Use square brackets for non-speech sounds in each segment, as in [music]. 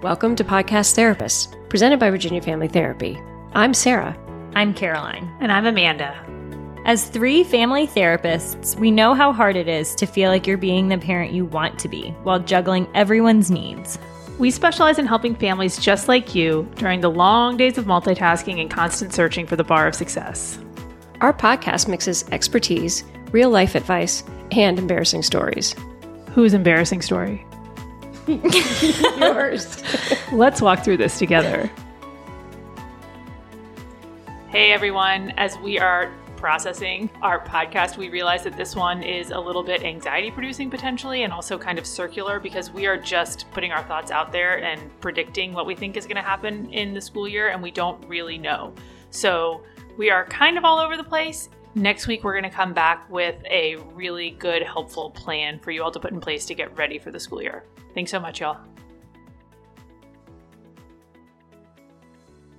Welcome to Podcast Therapists, presented by Virginia Family Therapy. I'm Sarah. I'm Caroline. And I'm Amanda. As three family therapists, we know how hard it is to feel like you're being the parent you want to be while juggling everyone's needs. We specialize in helping families just like you during the long days of multitasking and constant searching for the bar of success. Our podcast mixes expertise, real life advice, and embarrassing stories. Whose embarrassing story? Yours. [laughs] Let's walk through this together. Hey everyone, as we are processing our podcast, we realize that this one is a little bit anxiety producing potentially and also kind of circular because we are just putting our thoughts out there and predicting what we think is going to happen in the school year and we don't really know. So we are kind of all over the place. Next week, we're going to come back with a really good, helpful plan for you all to put in place to get ready for the school year. Thanks so much, y'all.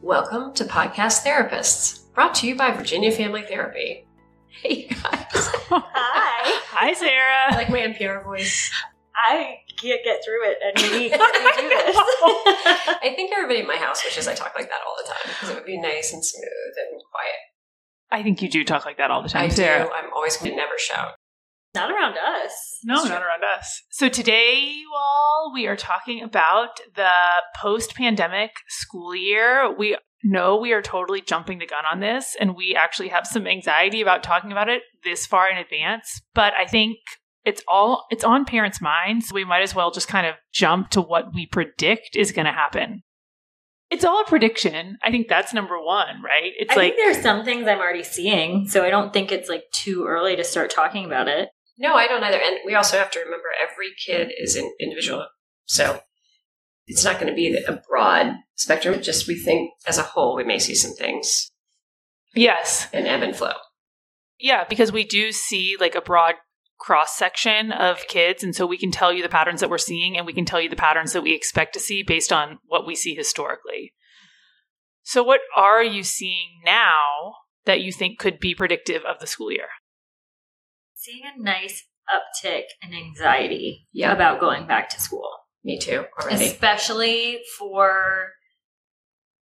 Welcome to Podcast Therapists, brought to you by Virginia Family Therapy. Hey guys. Hi. Hi, Sarah. I like my NPR voice. I can't get through it, and we, we do [laughs] this. I think everybody in my house wishes I talk like that all the time because it would be nice and smooth and quiet. I think you do talk like that all the time, I Sarah. do. I'm always going to never shout. Not around us. No, not around us. So today, you all, we are talking about the post-pandemic school year. We know we are totally jumping the gun on this, and we actually have some anxiety about talking about it this far in advance. But I think it's all it's on parents' minds. So we might as well just kind of jump to what we predict is going to happen. It's all a prediction. I think that's number one, right? It's I like think there's some things I'm already seeing, so I don't think it's like too early to start talking about it. No, I don't either. And we also have to remember every kid is an individual. So it's not going to be a broad spectrum. Just we think as a whole, we may see some things yes, in ebb and flow. Yeah, because we do see like a broad cross section of kids. And so we can tell you the patterns that we're seeing and we can tell you the patterns that we expect to see based on what we see historically. So, what are you seeing now that you think could be predictive of the school year? Seeing a nice uptick in anxiety Yeah. about going back to school. Me too, already. especially for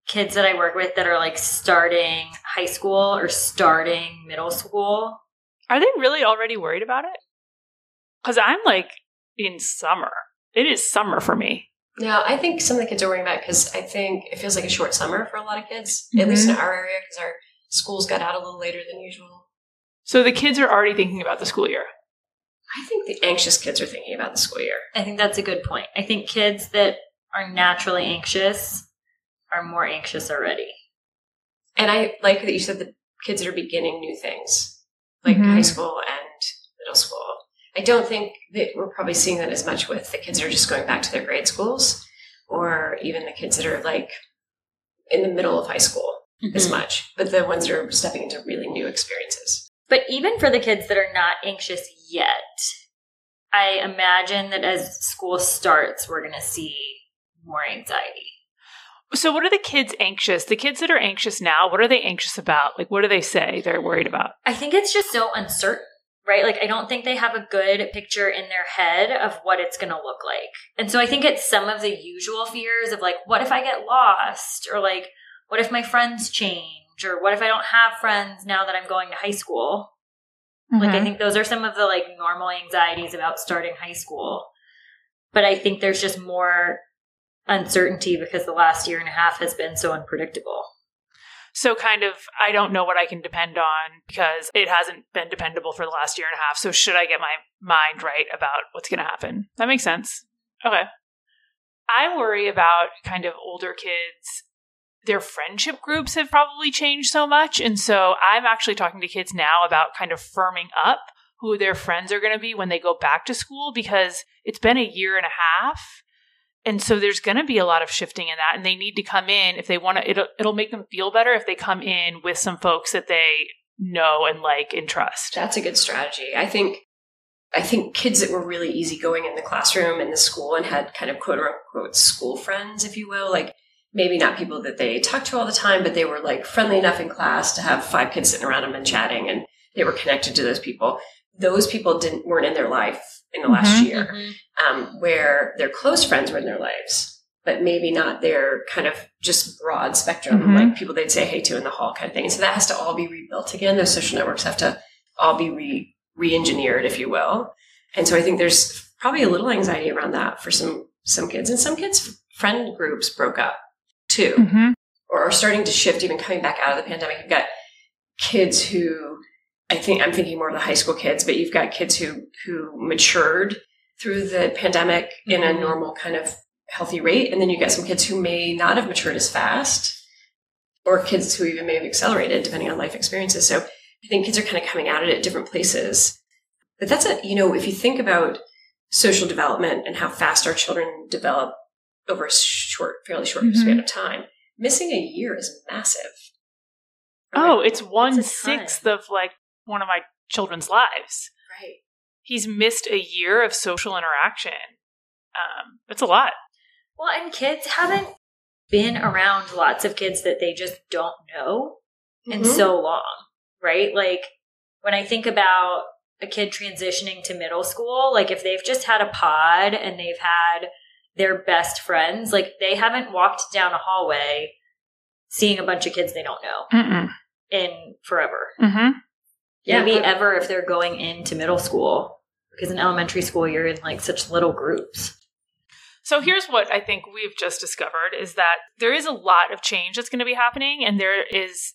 kids that I work with that are like starting high school or starting middle school. Are they really already worried about it? Because I'm like in summer. It is summer for me. No, I think some of the kids are worrying about because I think it feels like a short summer for a lot of kids, at least in mm-hmm. our area, because our schools got out a little later than usual. So the kids are already thinking about the school year. I think the anxious kids are thinking about the school year. I think that's a good point. I think kids that are naturally anxious are more anxious already. And I like that you said the kids that are beginning new things, like Mhm. high school and middle school. I don't think that we're probably seeing that as much with the kids that are just going back to their grade schools or even the kids that are like in the middle of high school as Mhm. much, but the ones that are stepping into really new experiences. But even for the kids that are not anxious yet, I imagine that as school starts, we're going to see more anxiety. So, what are the kids anxious? The kids that are anxious now, what are they anxious about? Like, what do they say they're worried about? I think it's just so uncertain, right? Like, I don't think they have a good picture in their head of what it's going to look like. And so I think it's some of the usual fears of like, what if I get lost? Or like, what if my friends change? Or what if I don't have friends now that I'm going to high school? Like, I mm-hmm. think those are some of the like normal anxieties about starting high school. But I think there's just more uncertainty because the last year and a half has been so unpredictable. So, kind of, I don't know what I can depend on because it hasn't been dependable for the last year and a half. So, should I get my mind right about what's going to happen? That makes sense. Okay. I worry about kind of older kids. Their friendship groups have probably changed so much. And so, I'm actually talking to kids now about kind of firming up who their friends are going to be when they go back to school because it's been a year and a half and so there's going to be a lot of shifting in that and they need to come in if they want to it'll, it'll make them feel better if they come in with some folks that they know and like and trust That's a good strategy. I think I think kids that were really easygoing in the classroom and the school and had kind of quote unquote school friends, if you will, like maybe not people that they talked to all the time, but they were like friendly enough in class to have five kids sitting around them and chatting and they were connected to those people. Those people didn't weren't in their life in the last Mhm. year. Um, where their close friends were in their lives. but maybe not their kind of just broad spectrum, Mhm. like people they'd say hey to in the hall kind of thing. And so that has to all be rebuilt again. Those social networks have to all be re re-engineered, if you will. And so I think there's probably a little anxiety around that for some some kids. And some kids friend groups broke up too Mm-hmm. or are starting to shift even coming back out of the pandemic. You've got kids who I think I'm thinking more of the high school kids, but you've got kids who who matured through the pandemic in a Mhm. normal kind of healthy rate. And then you get some kids who may not have matured as fast, or kids who even may have accelerated depending on life experiences. So I think kids are kind of coming at it at different places. But that's a you know, if you think about social development and how fast our children develop over a short, fairly short Mhm. span of time, missing a year is massive. Oh, it's one It's sixth of like one of my children's lives. right. He's missed a year of social interaction. Um, that's a lot. Well, and kids haven't been around lots of kids that they just don't know in Mhm. so long, right? Like when I think about a kid transitioning to middle school, like if they've just had a pod and they've had their best friends, like they haven't walked down a hallway seeing a bunch of kids they don't know Mm-mm. in forever. Mm-hmm. Yeah, Maybe but- ever if they're going into middle school. Because in elementary school, you're in like such little groups. So here's what I think we've just discovered is that there is a lot of change that's going to be happening and there is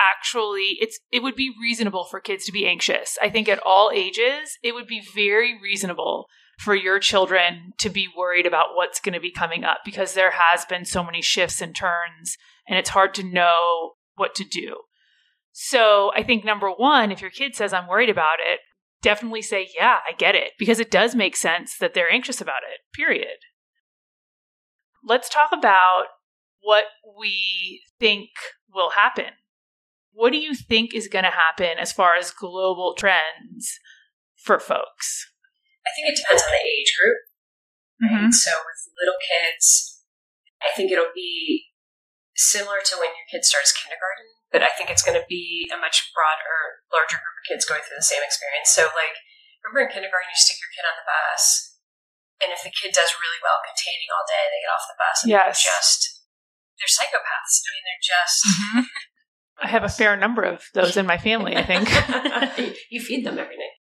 actually it's it would be reasonable for kids to be anxious. I think at all ages it would be very reasonable for your children to be worried about what's going to be coming up because there has been so many shifts and turns and it's hard to know what to do. So I think number 1 if your kid says I'm worried about it definitely say, yeah, I get it, because it does make sense that they're anxious about it, period. Let's talk about what we think will happen. What do you think is going to happen as far as global trends for folks? I think it depends on the age group. Mm-hmm. So with little kids, I think it'll be similar to when your kid starts kindergarten, but I think it's going to be a much broader, larger group of kids going through the same experience. So like, remember in kindergarten, you stick your kid on the bus, and if the kid does really well containing all day, they get off the bus and Yes. they're just they're psychopaths. I mean, they're just I have a fair number of those in my family, I think. [laughs] [laughs] you feed them every night.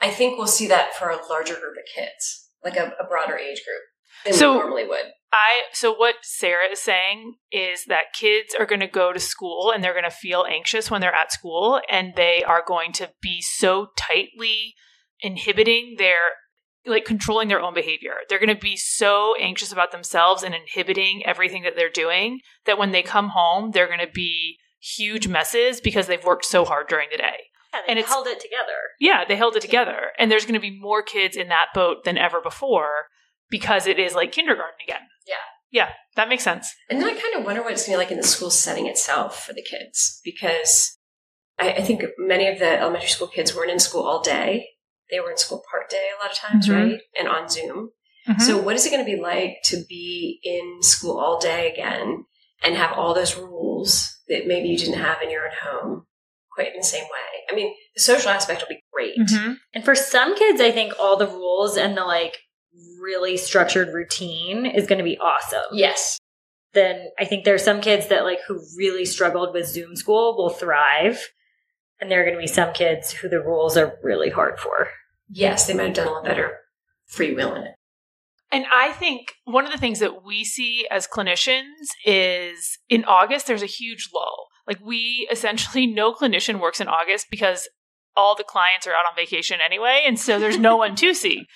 I think we'll see that for a larger group of kids, like a, a broader age group than So- we normally would. I so what Sarah is saying is that kids are going to go to school and they're going to feel anxious when they're at school and they are going to be so tightly inhibiting their like controlling their own behavior. They're going to be so anxious about themselves and inhibiting everything that they're doing that when they come home they're going to be huge messes because they've worked so hard during the day. Yeah, And they it's- held it together. Yeah, they held it together and there's going to be more kids in that boat than ever before because it is like kindergarten again. Yeah. Yeah, that makes sense. And then I kind of wonder what it's going to be like in the school setting itself for the kids because I, I think many of the elementary school kids weren't in school all day. They were in school part day a lot of times, Mhm. right? And on Zoom. Mhm. So, what is it going to be like to be in school all day again and have all those rules that maybe you didn't have in your own home quite in the same way? I mean, the social aspect will be great. Mhm. And for some kids, I think all the rules and the like really structured routine is going to be awesome. Yes. Then I think there are some kids that like who really struggled with Zoom school will thrive. And there are going to be some kids who the rules are really hard for. Yes, they might have done a lot better free will in it. And I think one of the things that we see as clinicians is in August, there's a huge lull. Like, we [laughs] essentially, no clinician works in August because all the clients are out on vacation anyway. And so there's no one to [laughs] see.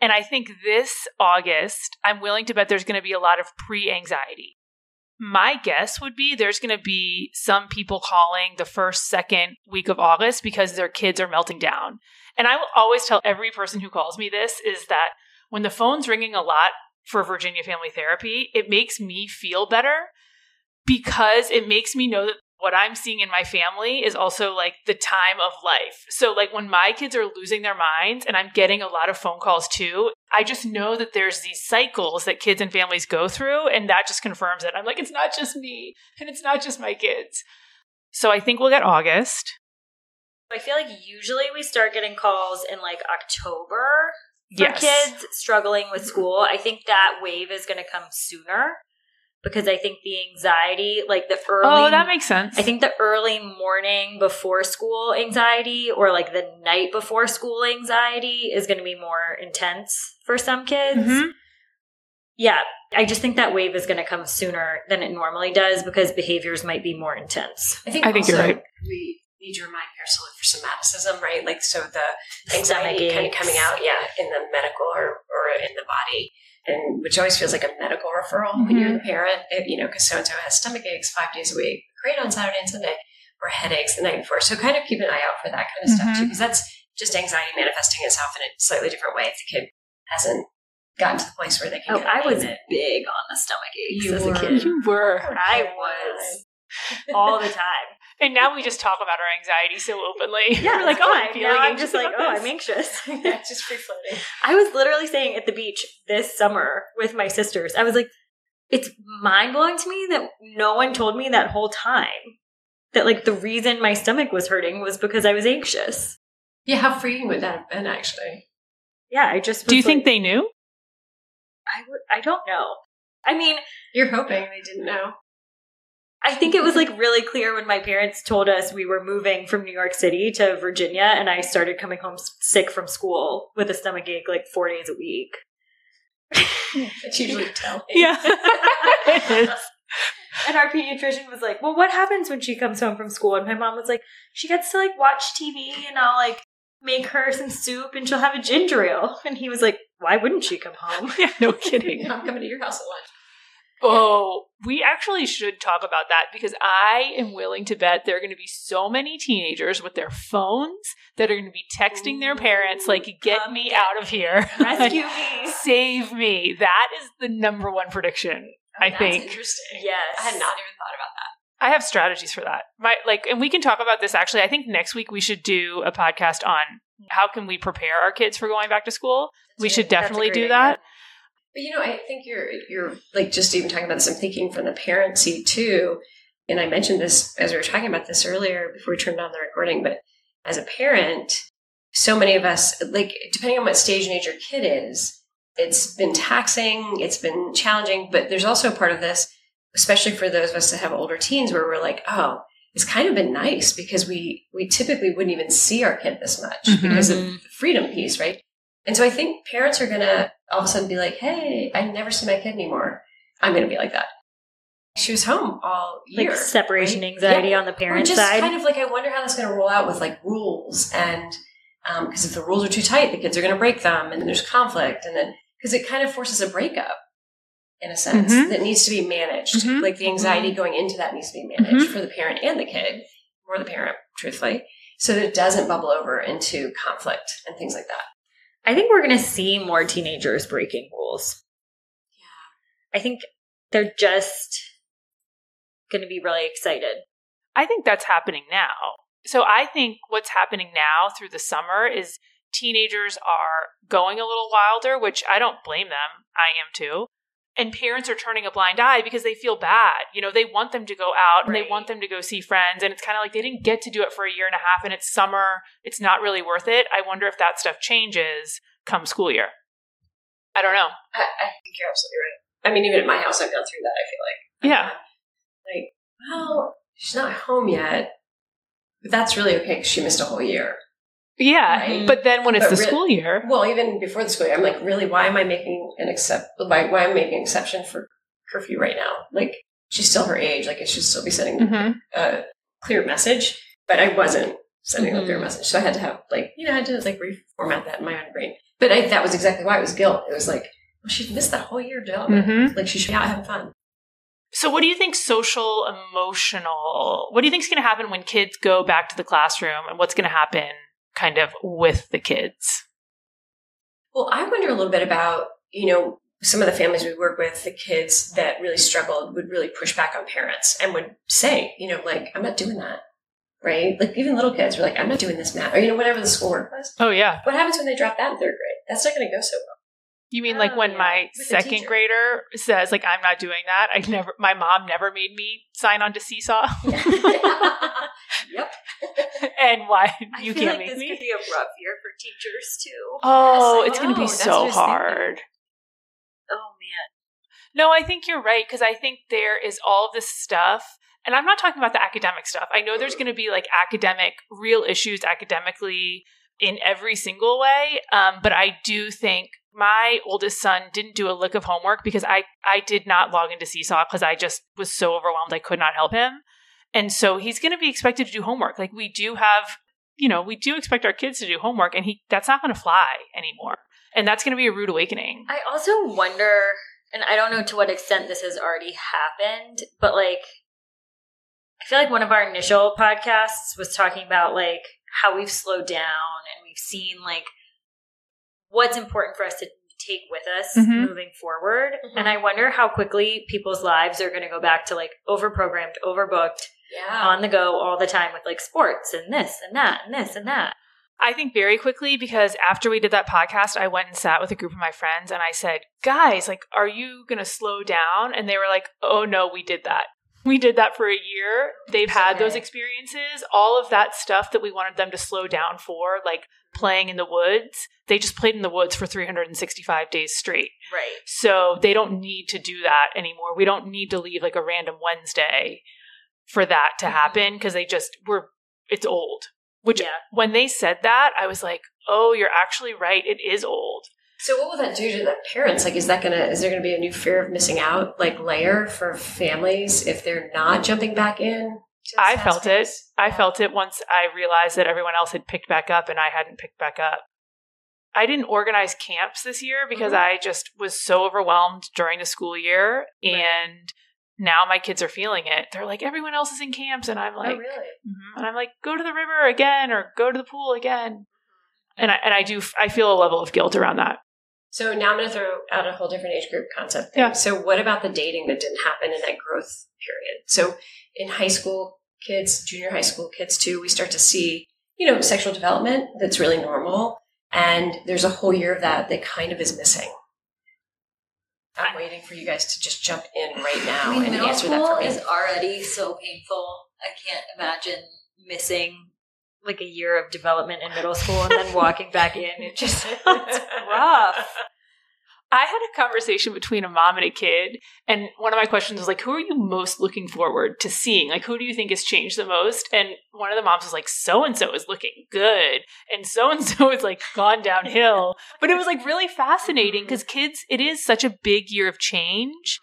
And I think this August, I'm willing to bet there's going to be a lot of pre anxiety. My guess would be there's going to be some people calling the first, second week of August because their kids are melting down. And I will always tell every person who calls me this is that when the phone's ringing a lot for Virginia Family Therapy, it makes me feel better because it makes me know that what I'm seeing in my family is also like the time of life. So, like when my kids are losing their minds and I'm getting a lot of phone calls too, I just know that there's these cycles that kids and families go through. And that just confirms it. I'm like, it's not just me and it's not just my kids. So, I think we'll get August. I feel like usually we start getting calls in like October for Yes. kids struggling with school. I think that wave is going to come sooner because I think the anxiety, like the early. Oh, that makes sense. I think the early morning before school anxiety or like the night before school anxiety is going to be more intense for some kids. Mhm. Yeah, I just think that wave is going to come sooner than it normally does because behaviors might be more intense. I think, I think also you're right. We need to remind parents to look for somatization, right? Like, so the Stomach anxiety kind of coming out, yeah, in the medical or, or in the body, and which always feels like a medical referral when Mm-hmm. you're the parent, if, you know, because so and so has stomach aches five days a week, great on Saturday and Sunday, or headaches the night before. So kind of keep an eye out for that kind of stuff Mhm. too, because that's just anxiety manifesting itself in a slightly different way if the kid hasn't gotten to the place where they can. Oh, I was it. big on the stomach aches You as were. a kid. You were. I was all the time. [laughs] And now we just talk about our anxiety so openly. [laughs] Yeah, We're like, oh. I'm feeling now I'm anxious just like, oh. I'm anxious. [laughs] yeah, just free floating. I was literally saying at the beach this summer with my sisters, I was like, it's mind blowing to me that no one told me that whole time that like the reason my stomach was hurting was because I was anxious. Yeah, how freeing would that have been actually? Yeah, I just. Do you was think they knew? I would. I don't know. I mean, You're hoping they didn't know. I think it was like really clear when my parents told us we were moving from New York City to Virginia, and I started coming home sick from school with a stomach ache like four days a week. It's usually [laughs] telling. Yeah. [laughs] And our pediatrician was like, "Well, what happens when she comes home from school?" And my mom was like, "She gets to like watch TV, and I'll like make her some soup, and she'll have a ginger ale." And he was like, "Why wouldn't she come home?" Yeah, no [laughs] kidding. I'm coming to your house at lunch. Oh, we actually should talk about that because I am willing to bet there are going to be so many teenagers with their phones that are going to be texting their parents, like, get Come me get out of here. [laughs] Rescue [laughs] me. Save me. That is the number one prediction. I That's think. interesting. Yes, I had not even thought about that. I have strategies for that. My like and we can talk about this actually. I think next week we should do a podcast on how can we prepare our kids for going back to school. we should definitely do that. idea. But you know, I think you're you're like just even talking about this. I'm thinking from the parent seat too. And I mentioned this as we were talking about this earlier before we turned on the recording. But as a parent, so many of us, like depending on what stage and age your kid is, it's been taxing, it's been challenging. But there's also a part of this, especially for those of us that have older teens, where we're like, oh, it's kind of been nice because we we typically wouldn't even see our kid this much Mhm. because of the freedom piece, right? And so I think parents are gonna all of a sudden be like, "Hey, I never see my kid anymore." I'm gonna be like that. She was home all year, like separation right? anxiety Yeah. on the parent just side. kind of like I wonder how that's going to roll out with like rules and because if the rules are too tight, the kids are going to break them, and there's conflict, and then because it kind of forces a breakup in a sense Mhm. that needs to be managed. Mhm. Like the anxiety going into that needs to be managed for the parent and the kid, or the parent, truthfully, so that it doesn't bubble over into conflict and things like that. I think we're going to see more teenagers breaking rules. Yeah. I think they're just going to be really excited. I think that's happening now. So I think what's happening now through the summer is teenagers are going a little wilder, which I don't blame them. I am too. And parents are turning a blind eye because they feel bad. You know, they want them to go out and they want them to go see friends. And it's kind of like they didn't get to do it for a year and a half and it's summer. It's not really worth it. I wonder if that stuff changes come school year. I don't know. I, I think you're absolutely right. I mean, even at my house, I've gone through that. I feel like, Yeah. Uh, like, well, she's not home yet, but that's really okay because she missed a whole year. Yeah. Right. But then when it's But the re- school year, Well, even before the school year, I'm like, really, why am I making an accept? Why, why am I making an exception for curfew right now? Like, she's still her age. Like, I should still be sending Mhm. a clear message, but I wasn't sending a clear Mhm. message. So I had to have like, you know, I had to like reformat that in my own brain. But I, that was exactly why it was guilt. It was like, well, she missed that whole year of development. Mhm. Like, she should be out having fun. So, what do you think social emotional? What do you think is going to happen when kids go back to the classroom, and what's going to happen kind of with the kids? Well, I wonder a little bit about, you know, some of the families we work with, the kids that really struggled would really push back on parents and would say, you know, like, I'm not doing that. Right? Like, even little kids were like, I'm not doing this math, or, you know, whatever the schoolwork was. Oh yeah, What happens when they drop that in third grade? That's not going to go so well. you mean like Oh, when yeah. my With second grader says like I'm not doing that? I never, my mom never made me sign on to Seesaw. [laughs] [laughs] Yep. [laughs] and why I you can't like make this me. could be a rough year for teachers too. Oh, Yes, it's going to be That's so thinking. hard. Oh man. No, I think you're right because I think there is all of this stuff. And I'm not talking about the academic stuff. I know there's going to be like academic, real issues academically in every single way. Um, but I do think my oldest son didn't do a lick of homework because I, I did not log into Seesaw because I just was so overwhelmed I could not help him. And so he's going to be expected to do homework. Like we do have, you know, we do expect our kids to do homework and he, that's not going to fly anymore. And that's going to be a rude awakening. I also wonder, and I don't know to what extent this has already happened, but like, I feel like one of our initial podcasts was talking about like how we've slowed down and we've seen like what's important for us to take with us Mhm. moving forward. Mhm. And I wonder how quickly people's lives are going to go back to like overprogrammed, overbooked, Yeah. on the go all the time with like sports and this and that and this and that. I think very quickly because after we did that podcast, I went and sat with a group of my friends and I said, guys, like, are you going to slow down? And they were like, oh no, we did that. We did that for a year. They've had those experiences. All of that stuff that we wanted them to slow down for, like playing in the woods, they just played in the woods for 365 days straight. Right. So they don't need to do that anymore. We don't need to leave like a random Wednesday for that to Mhm. happen because they just were, it's old. Which Yeah. when they said that, I was like, oh, you're actually right. It is old. So what will that do to the parents? Like, is that gonna is there gonna be a new fear of missing out like layer for families if they're not jumping back in? I felt it. I felt it once I realized that everyone else had picked back up and I hadn't picked back up. I didn't organize camps this year because Mhm. I just was so overwhelmed during the school year. Right. And now my kids are feeling it. They're like, everyone else is in camps. And I'm like, oh, really? Mhm. And I'm like, go to the river again or go to the pool again. And I, and I do, I feel a level of guilt around that. So now I'm going to throw out a whole different age group concept. Thing. Yeah. So what about the dating that didn't happen in that growth period? So in high school kids, junior high school kids too, we start to see, you know, sexual development that's really normal. And there's a whole year of that that kind of is missing. I'm waiting for you guys to just jump in right now I mean, and middle answer that for me. is already so painful. I can't imagine missing. Like a year of development in middle school and then walking back in. It just [laughs] it's rough. I had a conversation between a mom and a kid, and one of my questions was like, "Who are you most looking forward to seeing? Like, who do you think has changed the most?" And one of the moms was like, "So and so is looking good, and so and so is like gone downhill." But it was like really fascinating [laughs] because kids, it is such a big year of change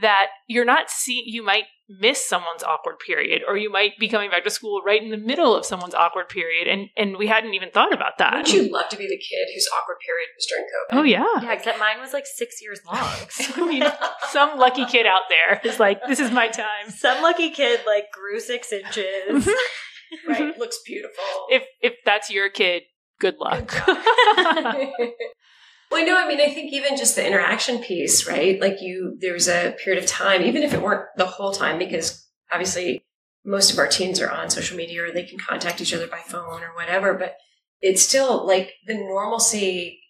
that you're not see you might miss someone's awkward period or you might be coming back to school right in the middle of someone's awkward period and and we hadn't even thought about that Wouldn't you love to be the kid whose awkward period was during COVID? oh yeah Yeah, except mine was like six years long. [laughs] [laughs] I mean, some lucky kid out there is like, this is my time. Some lucky kid like grew six inches. Mm-hmm. [laughs] right. Mm-hmm. Looks beautiful. If if that's your kid, good luck. Well, no, I mean, I think even just the interaction piece, right? Like you, there was a period of time, even if it weren't the whole time, because obviously most of our teens are on social media or they can contact each other by phone or whatever, but it's still like the normalcy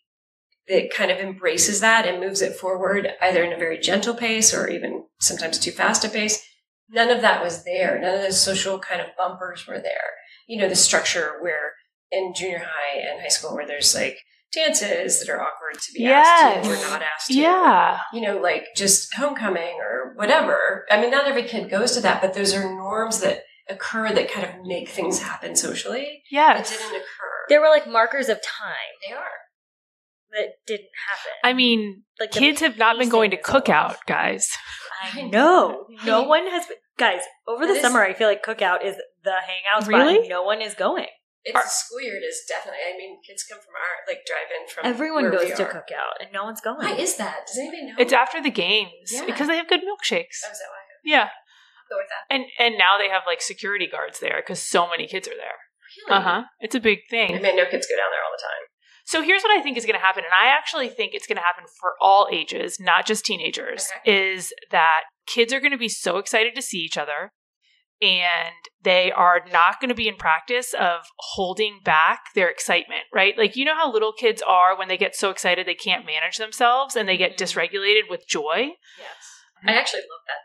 that kind of embraces that and moves it forward either in a very gentle pace or even sometimes too fast a pace. None of that was there. None of those social kind of bumpers were there. You know, the structure where in junior high and high school where there's like dances that are awkward to be asked to or not asked to. yeah. You know, like just homecoming or whatever. I mean, not every kid goes to that, but those are norms that occur that kind of make things happen socially. It Yes. didn't occur. there were like markers of time they are. that didn't happen. I mean, like kids have not been going to pacing is cookout, off. guys. I know. No one has been. Guys, over the That is- summer, I feel like cookout is the hangout spot. Really? and No one is going. It's Are- the school year. It is definitely. I mean, kids come from our like drive in from Everyone goes to cookout, and no one's going. Why is that? Does anybody know? It's after the games Yeah. because they have good milkshakes. Oh, is that why? Yeah. I'll go with that. And and now they have like security guards there because so many kids are there. Really? Uh huh. It's a big thing. I mean, no kids go down there all the time. So here's what I think is going to happen, and I actually think it's going to happen for all ages, not just teenagers. Is that kids are going to be so excited to see each other, and they are not going to be in practice of holding back their excitement, right? Like you know how little kids are when they get so excited they can't manage themselves and they get Mhm. dysregulated with joy. Yes. I actually love that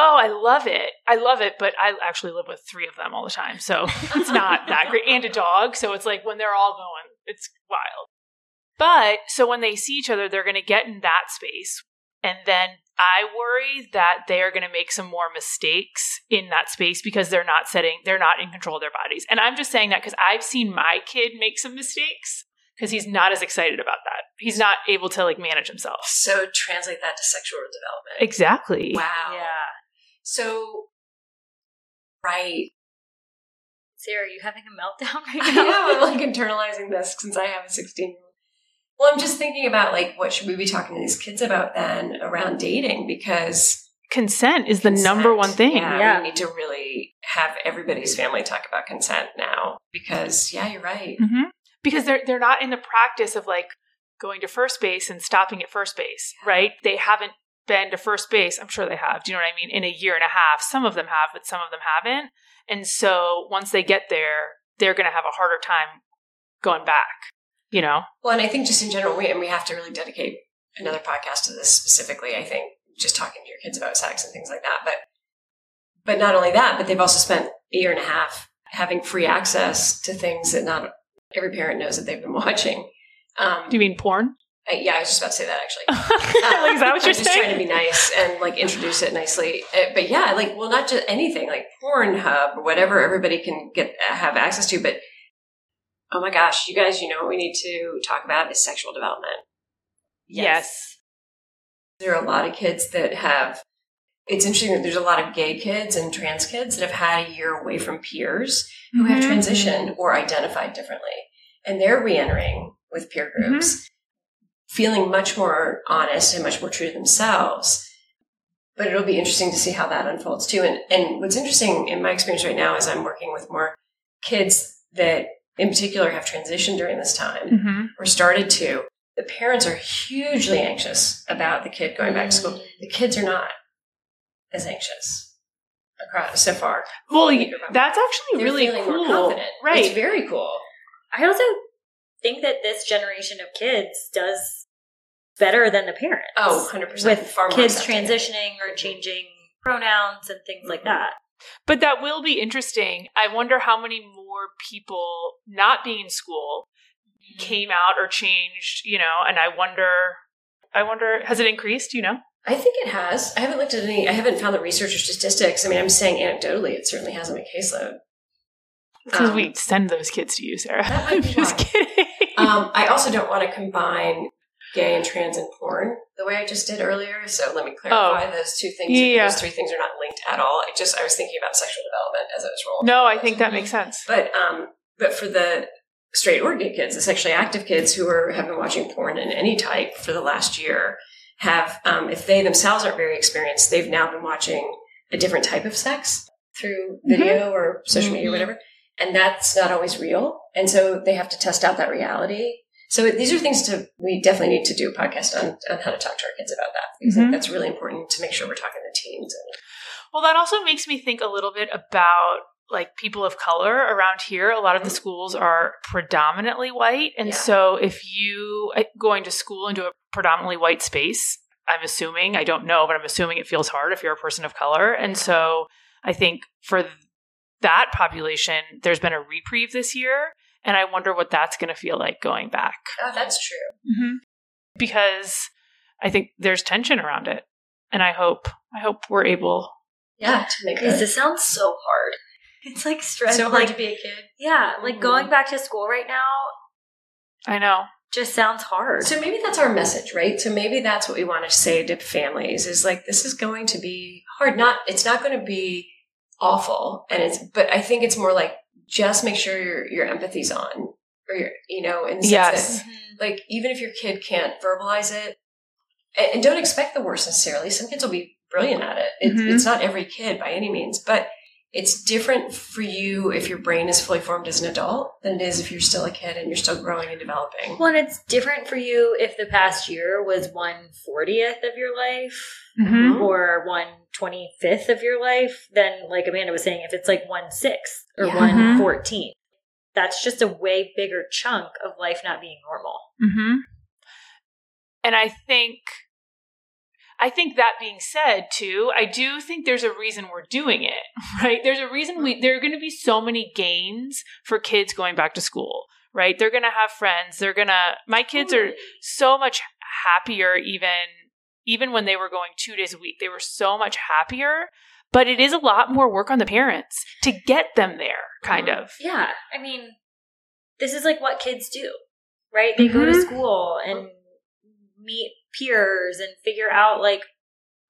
Oh, I love it. I love it, but I actually live with three of them all the time. So [laughs] it's not that great. And a dog. So it's like when they're all going, it's wild. But so when they see each other, they're going to get in that space. And then I worry that they are going to make some more mistakes in that space because they're not setting, they're not in control of their bodies. And I'm just saying that because I've seen my kid make some mistakes because he's not as excited about that. He's not able to like manage himself. So translate that to sexual development. Exactly. Wow. Yeah. So, right. Sarah, are you having a meltdown right I now? know. I'm like [laughs] internalizing this since I have a 16 year old. Well, I'm just thinking about like what should we be talking to these kids about then around dating because Consent is the number one thing. Yeah, Yeah. we need to really have everybody's family talk about consent now because yeah, you're right. hmm Because they're they're not in the practice of like going to first base and stopping at first base, right? They haven't been to first base. I'm sure they have. Do you know what I mean? In a year and a half, some of them have, but some of them haven't. And so once they get there, they're going to have a harder time going back. You know? Well, and I think just in general, we and we have to really dedicate another podcast to this specifically. I think just talking to your kids about sex and things like that. But but not only that, but they've also spent a year and a half having free access to things that not every parent knows that they've been [laughs] watching. Um, Do you mean porn? Yeah, I was just about to say that actually. like, [laughs] is that what I'm you're just trying to be nice and like introduce it nicely. Uh, But yeah, like well, not just anything like Pornhub or whatever everybody can get have access to. But oh my gosh, you guys, you know what we need to talk about is sexual development. yes. There are a lot of kids that have. It's interesting that there's a lot of gay kids and trans kids that have had a year away from peers who have Mhm. transitioned or identified differently, and they're re-entering with peer groups, feeling much more honest and much more true to themselves. But it'll be interesting to see how that unfolds too. And and what's interesting in my experience right now is I'm working with more kids that, in particular, have transitioned during this time hmm or started to. The parents are hugely anxious about the kid going back to school. The kids are not as anxious across so far. Well, that's actually They're really feeling cool. more confident. Right. It's very cool. I also think that this generation of kids does better than the parents. Oh, 100%. With Far kids transitioning or changing pronouns and things like that. But that will be interesting. I wonder how many more people not being in school came out or changed, you know, and I wonder I wonder has it increased, you know? I think it has. I haven't looked at any, I haven't found the research or statistics. I mean, I'm saying anecdotally, it certainly has on my caseload. Because Um, we send those kids to you, Sarah. [laughs] I'm just why. kidding. Um, I also don't want to combine gay and trans and porn the way I just did earlier. So let me clarify those two things. Yeah. Those three things are not linked at all. I just I was thinking about sexual development as I was rolling. no, I think that makes sense. But um, but for the straight or gay kids, the sexually active kids who are have been watching porn in any type for the last year, have um, if they themselves aren't very experienced, they've now been watching a different type of sex through video or social media or Mhm. whatever, and that's not always real, and so they have to test out that reality. So these are things to we definitely need to do a podcast on on how to talk to our kids about that because Mhm. think that's really important to make sure we're talking to teens. And, Well, that also makes me think a little bit about like people of color around here. A lot of the schools are predominantly white. And Yeah. so if you uh, going to school into a predominantly white space, I'm assuming, I don't know, but I'm assuming it feels hard if you're a person of color. And so I think for that population, there's been a reprieve this year. And I wonder what that's going to feel like going back. oh, that's true. Mm-hmm. Because I think there's tension around it. And I hope, I hope we're able Yeah, to make Because it this sounds so hard. It's like stress. so hard like, to be a kid. yeah, like Mhm. going back to school right now I know. just sounds hard. So maybe that's our message, right? So maybe that's what we want to say to families is like this is going to be hard. Not it's not going to be awful, and it's but I think it's more like just make sure your your empathy's on, or your you know, in the sense Yes. that like even if your kid can't verbalize it, and, and don't expect the worst necessarily. Some kids will be brilliant at it. It's, Mhm. it's not every kid by any means, but it's different for you if your brain is fully formed as an adult than it is if you're still a kid and you're still growing and developing. Well, and it's different for you if the past year was one fortieth of your life Mm-hmm. or one twenty fifth of your life than like Amanda was saying, if it's like one sixth or Yeah. one fourteenth. That's just a way bigger chunk of life not being normal. Mm-hmm. And I think, I think that being said, too, I do think there's a reason we're doing it, [laughs] right? There's a reason we, there are going to be so many gains for kids going back to school, right? They're going to have friends. They're going to, my kids are so much happier even, even when they were going two days a week. They were so much happier, but it is a lot more work on the parents to get them there, kind of. Yeah. I mean, this is like what kids do, right? They go to Mhm. school and meet peers and figure out, like,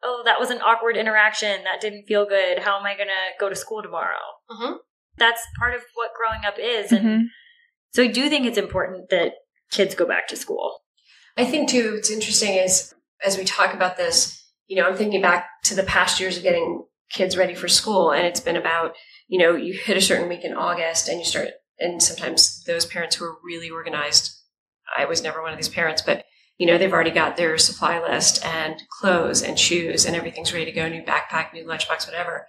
oh, that was an awkward interaction. That didn't feel good. How am I going to go to school tomorrow? Mhm. That's part of what growing up is. And Mhm. so I do think it's important that kids go back to school. I think too, what's interesting is as we talk about this, you know, I'm thinking back to the past years of getting kids ready for school, and it's been about, you know, you hit a certain week in August and you start, and sometimes those parents who are really organized, I was never one of these parents, but, you know, they've already got their supply list and clothes and shoes and everything's ready to go, new backpack, new lunchbox, whatever.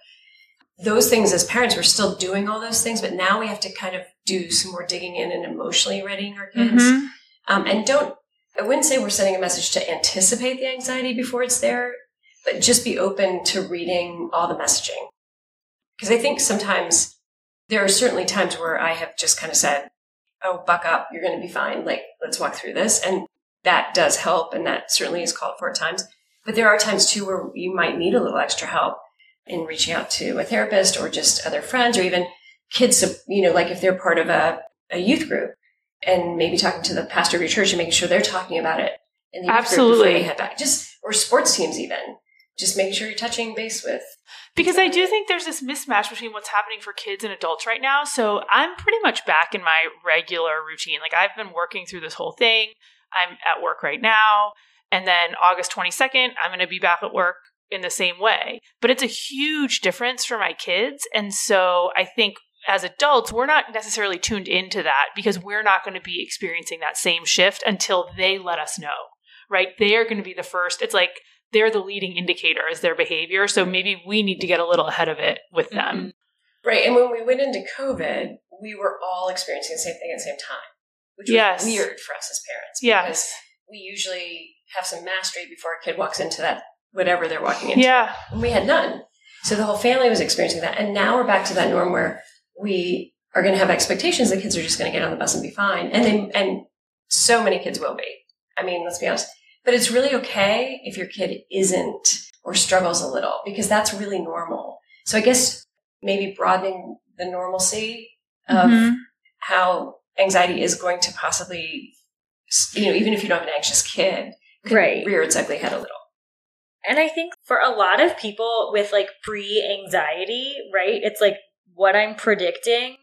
Those things as parents, we're still doing all those things, but now we have to kind of do some more digging in and emotionally readying our kids. Mhm. Um, and don't, I wouldn't say we're sending a message to anticipate the anxiety before it's there, but just be open to reading all the messaging. Because I think sometimes there are certainly times where I have just kind of said, oh, buck up, you're going to be fine. Like, let's walk through this. And that does help. And that certainly is called for at times. But there are times too where you might need a little extra help in reaching out to a therapist or just other friends or even kids, you know, like if they're part of a, a youth group and maybe talking to the pastor of your church and making sure they're talking about it in the youth group before Absolutely. they head back. Just or sports teams even. Just making sure you're touching base with Because I do think there's this mismatch between what's happening for kids and adults right now. So I'm pretty much back in my regular routine. Like I've been working through this whole thing. I'm at work right now. And then August 22nd, I'm going to be back at work in the same way. But it's a huge difference for my kids. And so I think as adults, we're not necessarily tuned into that because we're not going to be experiencing that same shift until they let us know, right? They're going to be the first. It's like they're the leading indicator as their behavior. So maybe we need to get a little ahead of it with them. Mm-hmm. Right. And when we went into COVID, we were all experiencing the same thing at the same time, which was Yes. weird for us as parents. Yes. Because we usually have some mastery before a kid walks into that, whatever they're walking into. Yeah. And we had none. So the whole family was experiencing that. And now we're back to that norm where we are going to have expectations that kids are just going to get on the bus and be fine. And they, and so many kids will be. I mean, let's be honest. But it's really okay if your kid isn't or struggles a little because that's really normal. So I guess maybe broadening the normalcy of Mhm. how anxiety is going to possibly, you know, even if you don't have an anxious kid, could Right. rear its ugly head a little. And I think for a lot of people with like pre anxiety, right? It's like what I'm predicting,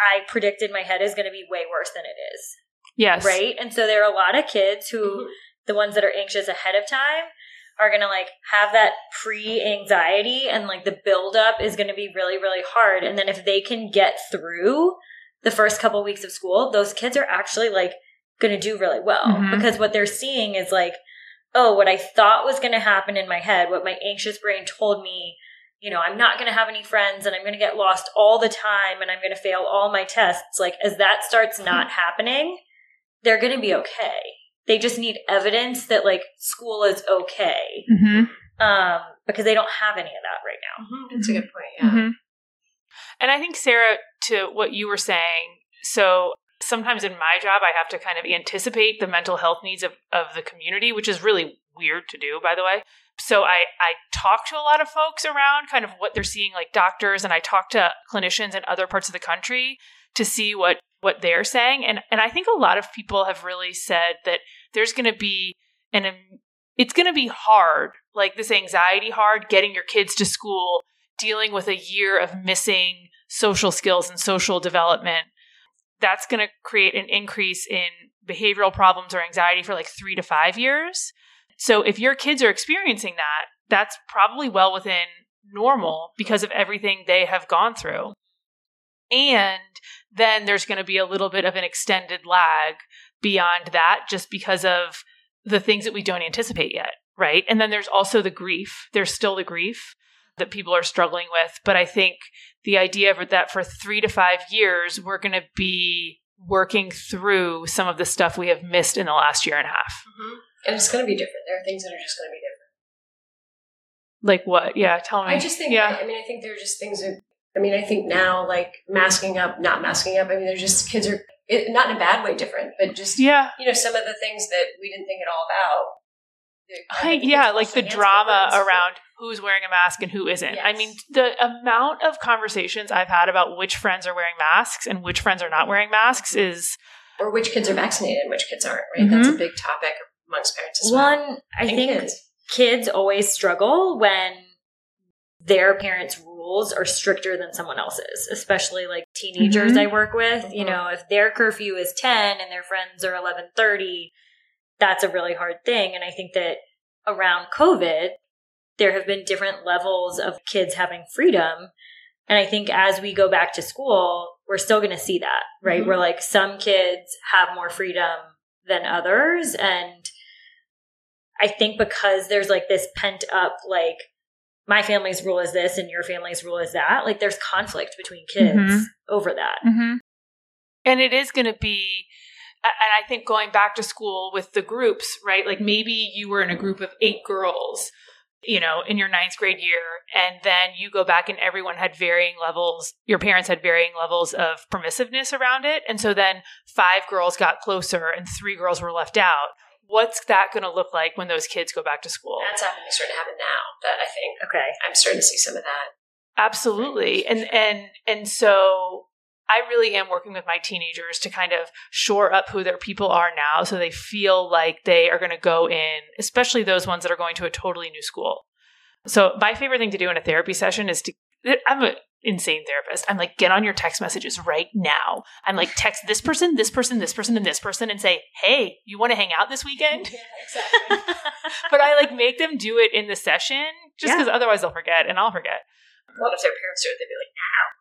I predicted my head is going to be way worse than it is, Yes. right? And so there are a lot of kids who, mm-hmm. the ones that are anxious ahead of time, are going to like have that pre anxiety and like the buildup is going to be really, really hard. And then if they can get through the first couple weeks of school, those kids are actually like going to do really well Mhm. because what they're seeing is like, oh, what I thought was going to happen in my head, what my anxious brain told me, you know, I'm not going to have any friends and I'm going to get lost all the time and I'm going to fail all my tests. Like, as that starts not happening, they're going to be okay. They just need evidence that like school is okay Mhm. um, because they don't have any of that right now. Mm-hmm. That's a good point. Yeah. And I think, Sarah, to what you were saying, so sometimes in my job, I have to kind of anticipate the mental health needs of, of the community, which is really weird to do, by the way. So I, I talk to a lot of folks around kind of what they're seeing, like doctors, and I talk to clinicians in other parts of the country to see what what they're saying. And and I think a lot of people have really said that there's going to be an it's going to be hard, like this anxiety hard, getting your kids to school, dealing with a year of missing social skills and social development. That's going to create an increase in behavioral problems or anxiety for like three to five years. So if your kids are experiencing that, that's probably well within normal because of everything they have gone through. And then there's going to be a little bit of an extended lag beyond that just because of the things that we don't anticipate yet, right? And then there's also the grief. There's still the grief that people are struggling with. But I think the idea of that for three to five years, we're going to be working through some of the stuff we have missed in the last year and a half. Mm-hmm. And it's going to be different. There are things that are just going to be different. Like what? Yeah, tell me. I just think, yeah. I mean, I think there are just things that, I mean, I think now, like masking up, not masking up, I mean, there's just kids are, it, not in a bad way different, but just, Yeah. you know, some of the things that we didn't think at all about. I I, yeah, like the drama afterwards. around who's wearing a mask and who isn't. I mean, the amount of conversations I've had about which friends are wearing masks and which friends are not wearing masks is Or which kids are vaccinated and which kids aren't, right? That's Mm-hmm. a big topic amongst parents as well. One, I And think kids. kids always struggle when their parents' rules are stricter than someone else's, especially like teenagers Mhm. I work with. You Mhm. know, if their curfew is 10 and their friends are 11:30, that's a really hard thing and I think that around COVID there have been different levels of kids having freedom and I think as we go back to school, we're still going to see that, right? Mhm. Where like some kids have more freedom than others and I think because there's like this pent up, like, my family's rule is this and your family's rule is that, like, there's conflict between kids Mhm. over that. Mm-hmm. And it is going to be, and I think going back to school with the groups, right? Like maybe you were in a group of eight girls, you know, in your ninth grade year, and then you go back and everyone had varying levels, your parents had varying levels of permissiveness around it. And so then five girls got closer and three girls were left out. What's that going to look like when those kids go back to school? That's happening, starting to happen now. That I think Okay. I'm starting to see some of that. Absolutely. And and and so I really am working with my teenagers to kind of shore up who their people are now so they feel like they are going to go in, especially those ones that are going to a totally new school. So my favorite thing to do in a therapy session is to I'm an insane therapist. I'm like, get on your text messages right now. I'm like, text this person, this person, this person, and this person and say, hey, you want to hang out this weekend? exactly. [laughs] but I like make them do it in the session just Yeah. because otherwise they'll forget and I'll forget. Well, if their parents do it, they'd be like,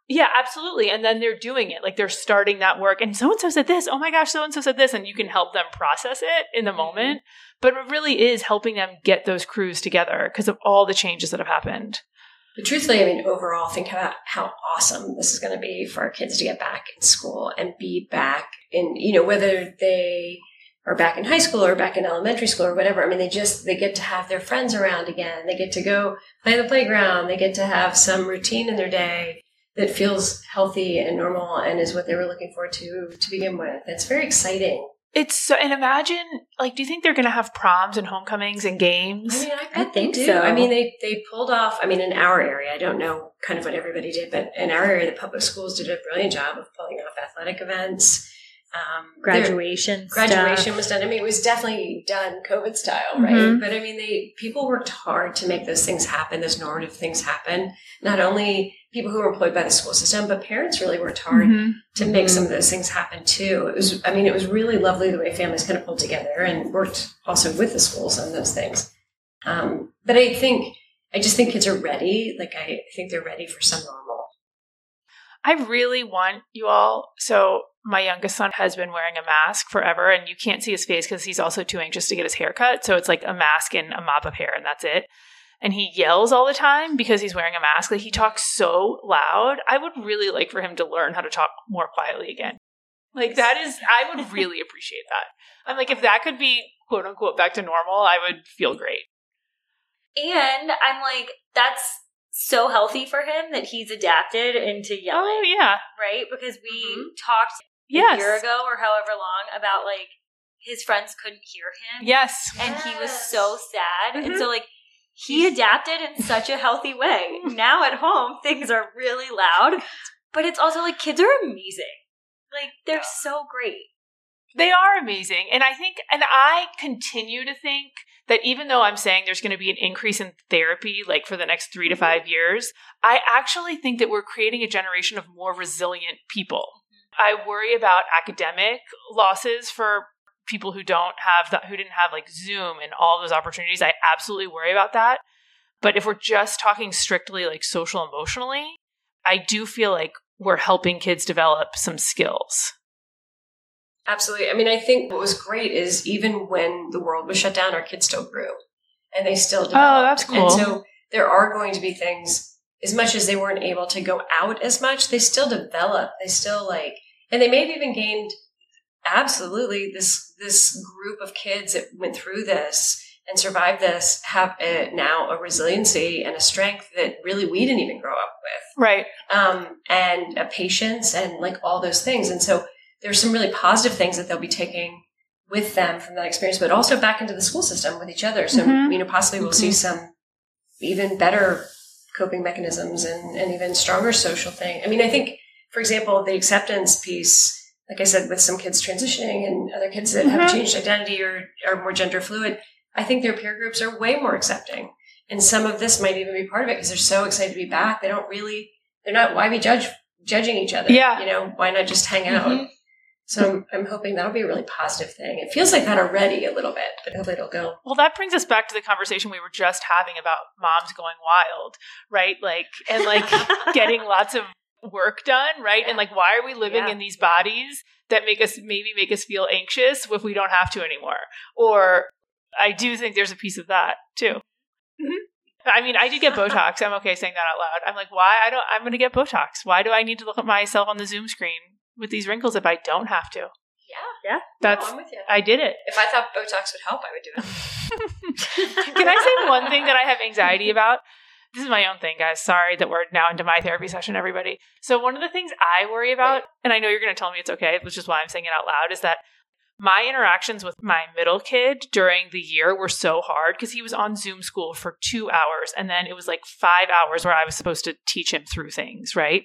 Yeah, absolutely. And then they're doing it. Like they're starting that work. And so and so said this. Oh my gosh, so and so said this. And you can help them process it in the mm-hmm. moment. But it really is helping them get those crews together because of all the changes that have happened. But truthfully, I mean, overall, think about how awesome this is going to be for our kids to get back in school and be back in, you know, whether they are back in high school or back in elementary school or whatever. I mean, they just, they get to have their friends around again. They get to go play the playground. They get to have some routine in their day that feels healthy and normal and is what they were looking forward to to begin with. It's very exciting. It's so, and imagine, like, do you think they're going to have proms and homecomings and games? I mean, I, I bet think they do. so. I mean, they they pulled off. I mean, in our area, I don't know kind of what everybody did, but in our area, the public schools did a brilliant job of pulling off athletic events. Um, their- Graduation. graduation was done. I mean, it was definitely done COVID style, right? Mhm. But I mean, they people worked hard to make those things happen. Those normative things happen. Not only people who were employed by the school system, but parents really worked hard Mhm. to make some of those things happen too. It was, I mean, it was really lovely the way families kind of pulled together and worked also with the schools on those things. Um, but I think, I just think kids are ready. Like, I think they're ready for some normal. I really want you all. So, my youngest son has been wearing a mask forever, and you can't see his face because he's also too anxious to get his hair cut. So, it's like a mask and a mop of hair, and that's it. And he yells all the time because he's wearing a mask. Like, he talks so loud. I would really like for him to learn how to talk more quietly again. Like, that is, I would [laughs] really appreciate that. I'm like, if that could be quote unquote back to normal, I would feel great. And I'm like, that's so healthy for him that he's adapted into yelling, Oh, yeah. right? Because we Mhm. talked Yes. a year ago or however long about like his friends couldn't hear him. Yes. And he was so sad. And Mhm. so like he adapted in such a healthy way. [laughs] Now at home things are really loud, but it's also like kids are amazing. Like they're so great. They are amazing. And I think, and I continue to think that even though I'm saying there's going to be an increase in therapy, like for the next three to five years, I actually think that we're creating a generation of more resilient people. I worry about academic losses for people who don't have that, who didn't have like Zoom and all those opportunities. I absolutely worry about that. But if we're just talking strictly like social emotionally, I do feel like we're helping kids develop some skills. Absolutely. I mean, I think what was great is even when the world was shut down, our kids still grew and they still oh, developed. Oh, that's cool. And so there are going to be things, as much as they weren't able to go out as much, they still develop. They still like, and they may have even gained absolutely this, this group of kids that went through this and survived this have a, now a resiliency and a strength that really we didn't even grow up with Right. um, and a patience and like all those things. And so there's some really positive things that they'll be taking with them from that experience, but also back into the school system with each other. So, Mhm. you know, possibly we'll see some even better coping mechanisms and, and even stronger social thing. I mean, I think, for example, the acceptance piece, like I said, with some kids transitioning and other kids that Mhm. have changed identity or are more gender fluid, I think their peer groups are way more accepting. And some of this might even be part of it because they're so excited to be back. They don't really, they're not, why be judge, judging each other? Yeah. You know, why not just hang out? Mhm. So I'm, I'm hoping that'll be a really positive thing. It feels like that already a little bit, but hopefully it'll go. Well, that brings us back to the conversation we were just having about moms going wild, right? Like, and like [laughs] getting lots of work done, right? And like, why are we living Yeah. in these bodies that make us maybe make us feel anxious if we don't have to anymore? Or I do think there's a piece of that too. Mhm. I mean, I did get Botox. I'm okay saying that out loud. I'm like, why? I don't. I'm going to get Botox. Why do I need to look at myself on the Zoom screen with these wrinkles if I don't have to? Yeah. Yeah. That's. No, I'm with you. I did it. If I thought Botox would help, I would do it. [laughs] Can I say one thing that I have anxiety about? This is my own thing, guys. Sorry that we're now into my therapy session, everybody. So, one of the things I worry about, and I know you're going to tell me it's okay, which is why I'm saying it out loud, is that my interactions with my middle kid during the year were so hard because he was on Zoom school for two hours. And then it was like five hours where I was supposed to teach him through things, right?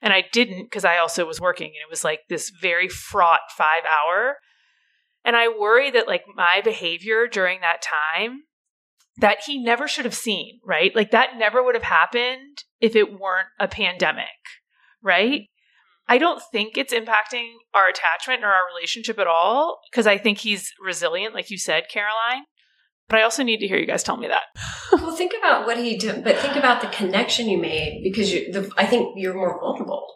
And I didn't because I also was working. And it was like this very fraught five hour. And I worry that like my behavior during that time that he never should have seen, right? Like that never would have happened if it weren't a pandemic, right? I don't think it's impacting our attachment or our relationship at all because I think he's resilient, like you said, Caroline. But I also need to hear you guys tell me that. [laughs] well, think about what he did, but think about the connection you made because you, the, I think you're more vulnerable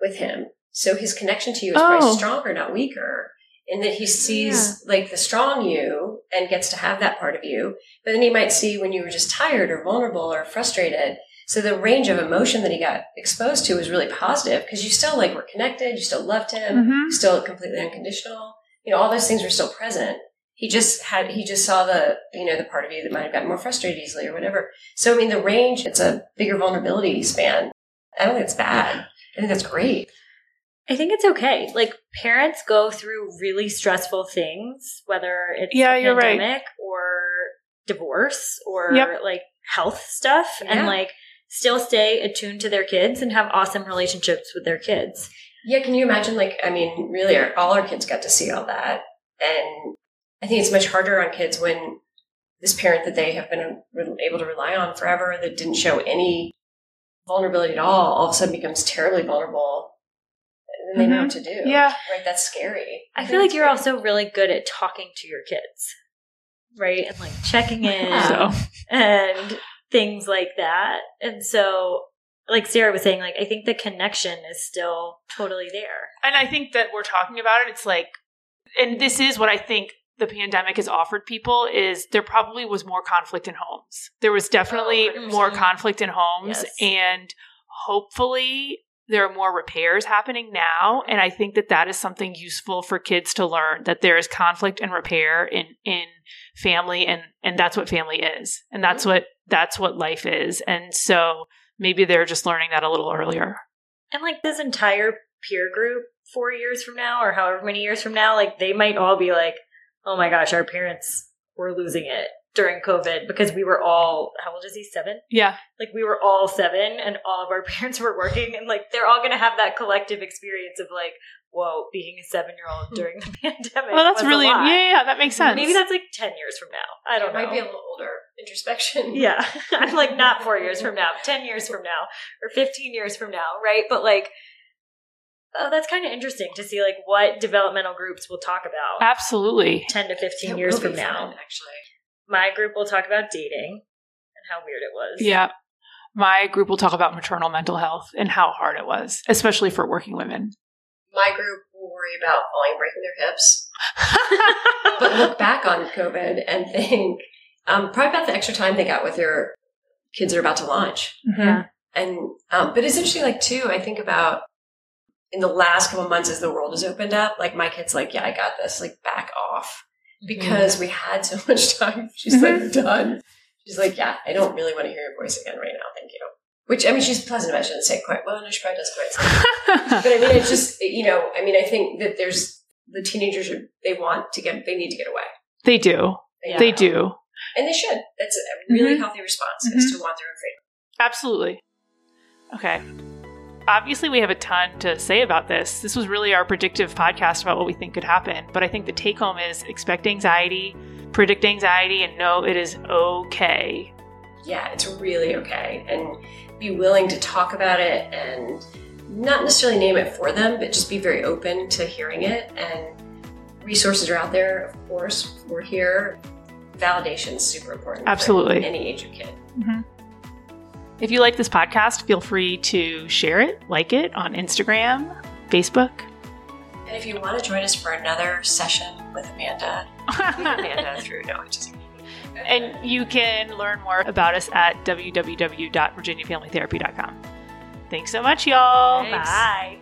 with him. So his connection to you is Oh. probably stronger, not weaker. In that he sees like the strong you and gets to have that part of you, but then he might see when you were just tired or vulnerable or frustrated. So the range of emotion that he got exposed to was really positive because you still like were connected, you still loved him, Mhm. still completely unconditional. You know, all those things were still present. He just had he just saw the you know the part of you that might have gotten more frustrated easily or whatever. So I mean, the range it's a bigger vulnerability span. I don't think it's bad. I think that's great. I think it's okay. Like parents go through really stressful things, whether it's Yeah, a you're right. or divorce or Yep. like health stuff, Yeah. and like still stay attuned to their kids and have awesome relationships with their kids. Yeah, can you imagine? Like, I mean, really, our, all our kids got to see all that, and I think it's much harder on kids when this parent that they have been able to rely on forever that didn't show any vulnerability at all, all of a sudden becomes terribly vulnerable, and then they know what mm-hmm. to do. Yeah. right. That's scary. I think feel like you're scary. also really good at talking to your kids, right? And like checking [laughs] in So, and things like that. And so, like Sarah was saying, like I think the connection is still totally there. and I think that we're talking about it. It's like, and this is what I think the pandemic has offered people is there probably was more conflict in homes. There was definitely Oh, more conflict in homes, Yes. and hopefully there are more repairs happening now. And I think that that is something useful for kids to learn that there is conflict and repair in in family, and and that's what family is, and that's what that's what life is. And so maybe they're just learning that a little earlier. And like this entire peer group, four years from now, or however many years from now, like they might all be like, "Oh my gosh, our parents were losing it during COVID because we were all how old is he? Seven? Yeah. Like we were all seven, and all of our [laughs] parents were working, and like they're all going to have that collective experience of like, whoa, being a seven year old hmm. during the [laughs] pandemic. Well, that's was really yeah, lot. yeah, yeah, that makes sense. Maybe that's like ten years from now. I don't it know. might be a little older introspection. [laughs] Yeah. I'm like not four years from now, 10 years from now, or 15 years from now, right? But like, oh, that's kind of interesting to see like what developmental groups will talk about absolutely. 10 to 15 It years from now. fun, actually. My group will talk about dating and how weird it was. Yeah. My group will talk about maternal mental health and how hard it was, especially for working women. My group will worry about falling and breaking their hips, [laughs] but look back on COVID and think um, probably about the extra time they got with their kids that are about to launch. Yeah. And um, but it's interesting, like too. I think about in the last couple of months as the world has opened up. Like my kids, like yeah, I got this. Like back off. Because we had so [laughs] much time. She's like done. She's like, yeah, I don't really want to hear your voice again right now. Thank you. Which I mean, she's pleasant about. it. She doesn't say quite well. No, she probably does quite. [laughs] But I mean, it's just you know, I mean, I think that there's the teenagers are they want to get they need to get away. they do. They, They do. and they should. That's a really Mhm. healthy response is to want their own freedom. Absolutely. Okay. Obviously, we have a ton to say about this. This was really our predictive podcast about what we think could happen. But I think the take home is expect anxiety, predict anxiety, and know it is okay. Yeah, it's really okay, and be willing to talk about it and not necessarily name it for them, but just be very open to hearing it. And resources are out there, of course. We're here. Validation is super important. Absolutely. any age of kid. Mm-hmm. If you like this podcast, feel free to share it, like it on Instagram, Facebook. And if you want to join us for another session with Amanda, [laughs] Amanda through no, just and you can learn more about us at www.virginiafamilytherapy.com. Thanks so much, y'all. Bye.